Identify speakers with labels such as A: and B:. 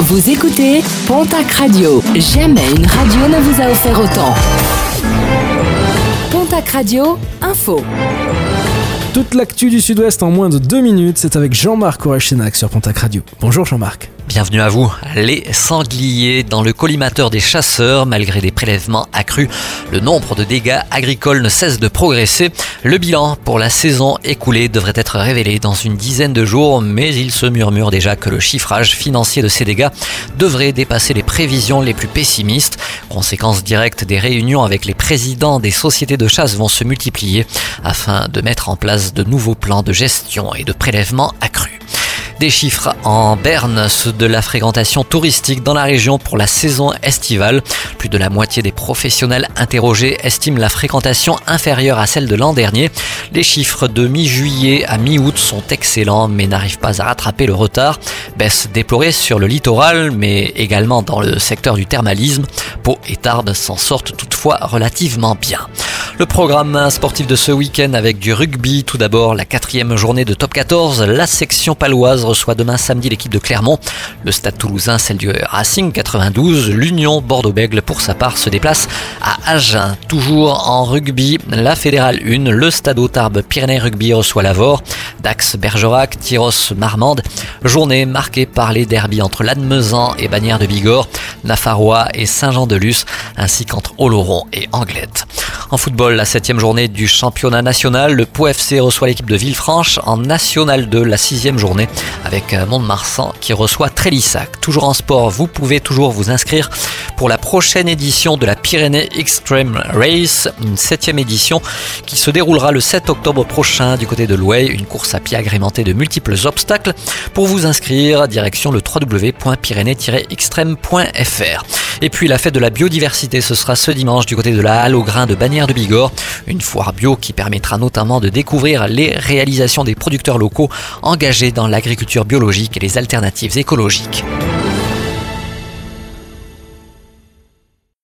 A: Vous écoutez Pontac Radio. Jamais une radio ne vous a offert autant. Pontac Radio, info.
B: Toute l'actu du Sud-Ouest en moins de deux minutes, c'est avec Jean-Marc Orechenac sur Pontac Radio. Bonjour Jean-Marc.
C: Bienvenue à vous. Les sangliers dans le collimateur des chasseurs, malgré des prélèvements accrus, le nombre de dégâts agricoles ne cesse de progresser. Le bilan pour la saison écoulée devrait être révélé dans une dizaine de jours, mais il se murmure déjà que le chiffrage financier de ces dégâts devrait dépasser les prévisions les plus pessimistes. Conséquence directe des réunions avec les présidents des sociétés de chasse vont se multiplier afin de mettre en place de nouveaux plans de gestion et de prélèvement accrus. Des chiffres en berne, ceux de la fréquentation touristique dans la région pour la saison estivale. Plus de la moitié des professionnels interrogés estiment la fréquentation inférieure à celle de l'an dernier. Les chiffres de mi-juillet à mi-août sont excellents mais n'arrivent pas à rattraper le retard. Baisse déplorée sur le littoral mais également dans le secteur du thermalisme. Pau et Tarbes s'en sortent toutefois relativement bien. Le programme sportif de ce week-end avec du rugby. Tout d'abord, la quatrième journée de top 14. La section paloise reçoit demain samedi l'équipe de Clermont. Le stade toulousain, celle du Racing 92. L'Union Bordeaux-Bègle, pour sa part, se déplace à Agen. Toujours en rugby, la Fédérale 1, le stade Tarbes Pyrénées Rugby reçoit Lavore. Dax Bergerac, Tyros Marmande. Journée marquée par les derbies entre Lannemezan et Bagnères de Bigorre, Nafarrois et Saint-Jean-de-Luz, ainsi qu'entre Oloron et Anglette. La septième journée du championnat national, le Pau FC reçoit l'équipe de Villefranche en National 2, la sixième journée, avec euh, Mont-de-Marsan qui reçoit Trélissac. Toujours en sport, vous pouvez toujours vous inscrire pour la prochaine édition de la Pyrénées Extreme Race, une septième édition qui se déroulera le 7 octobre prochain du côté de l'Ouai, une course à pied agrémentée de multiples obstacles. Pour vous inscrire, direction le www.pyrénées-extrême.fr. Et puis la fête de la biodiversité, ce sera ce dimanche du côté de la Halle au Grain de Bagnères de Bigorre, une foire bio qui permettra notamment de découvrir les réalisations des producteurs locaux engagés dans l'agriculture biologique et les alternatives écologiques.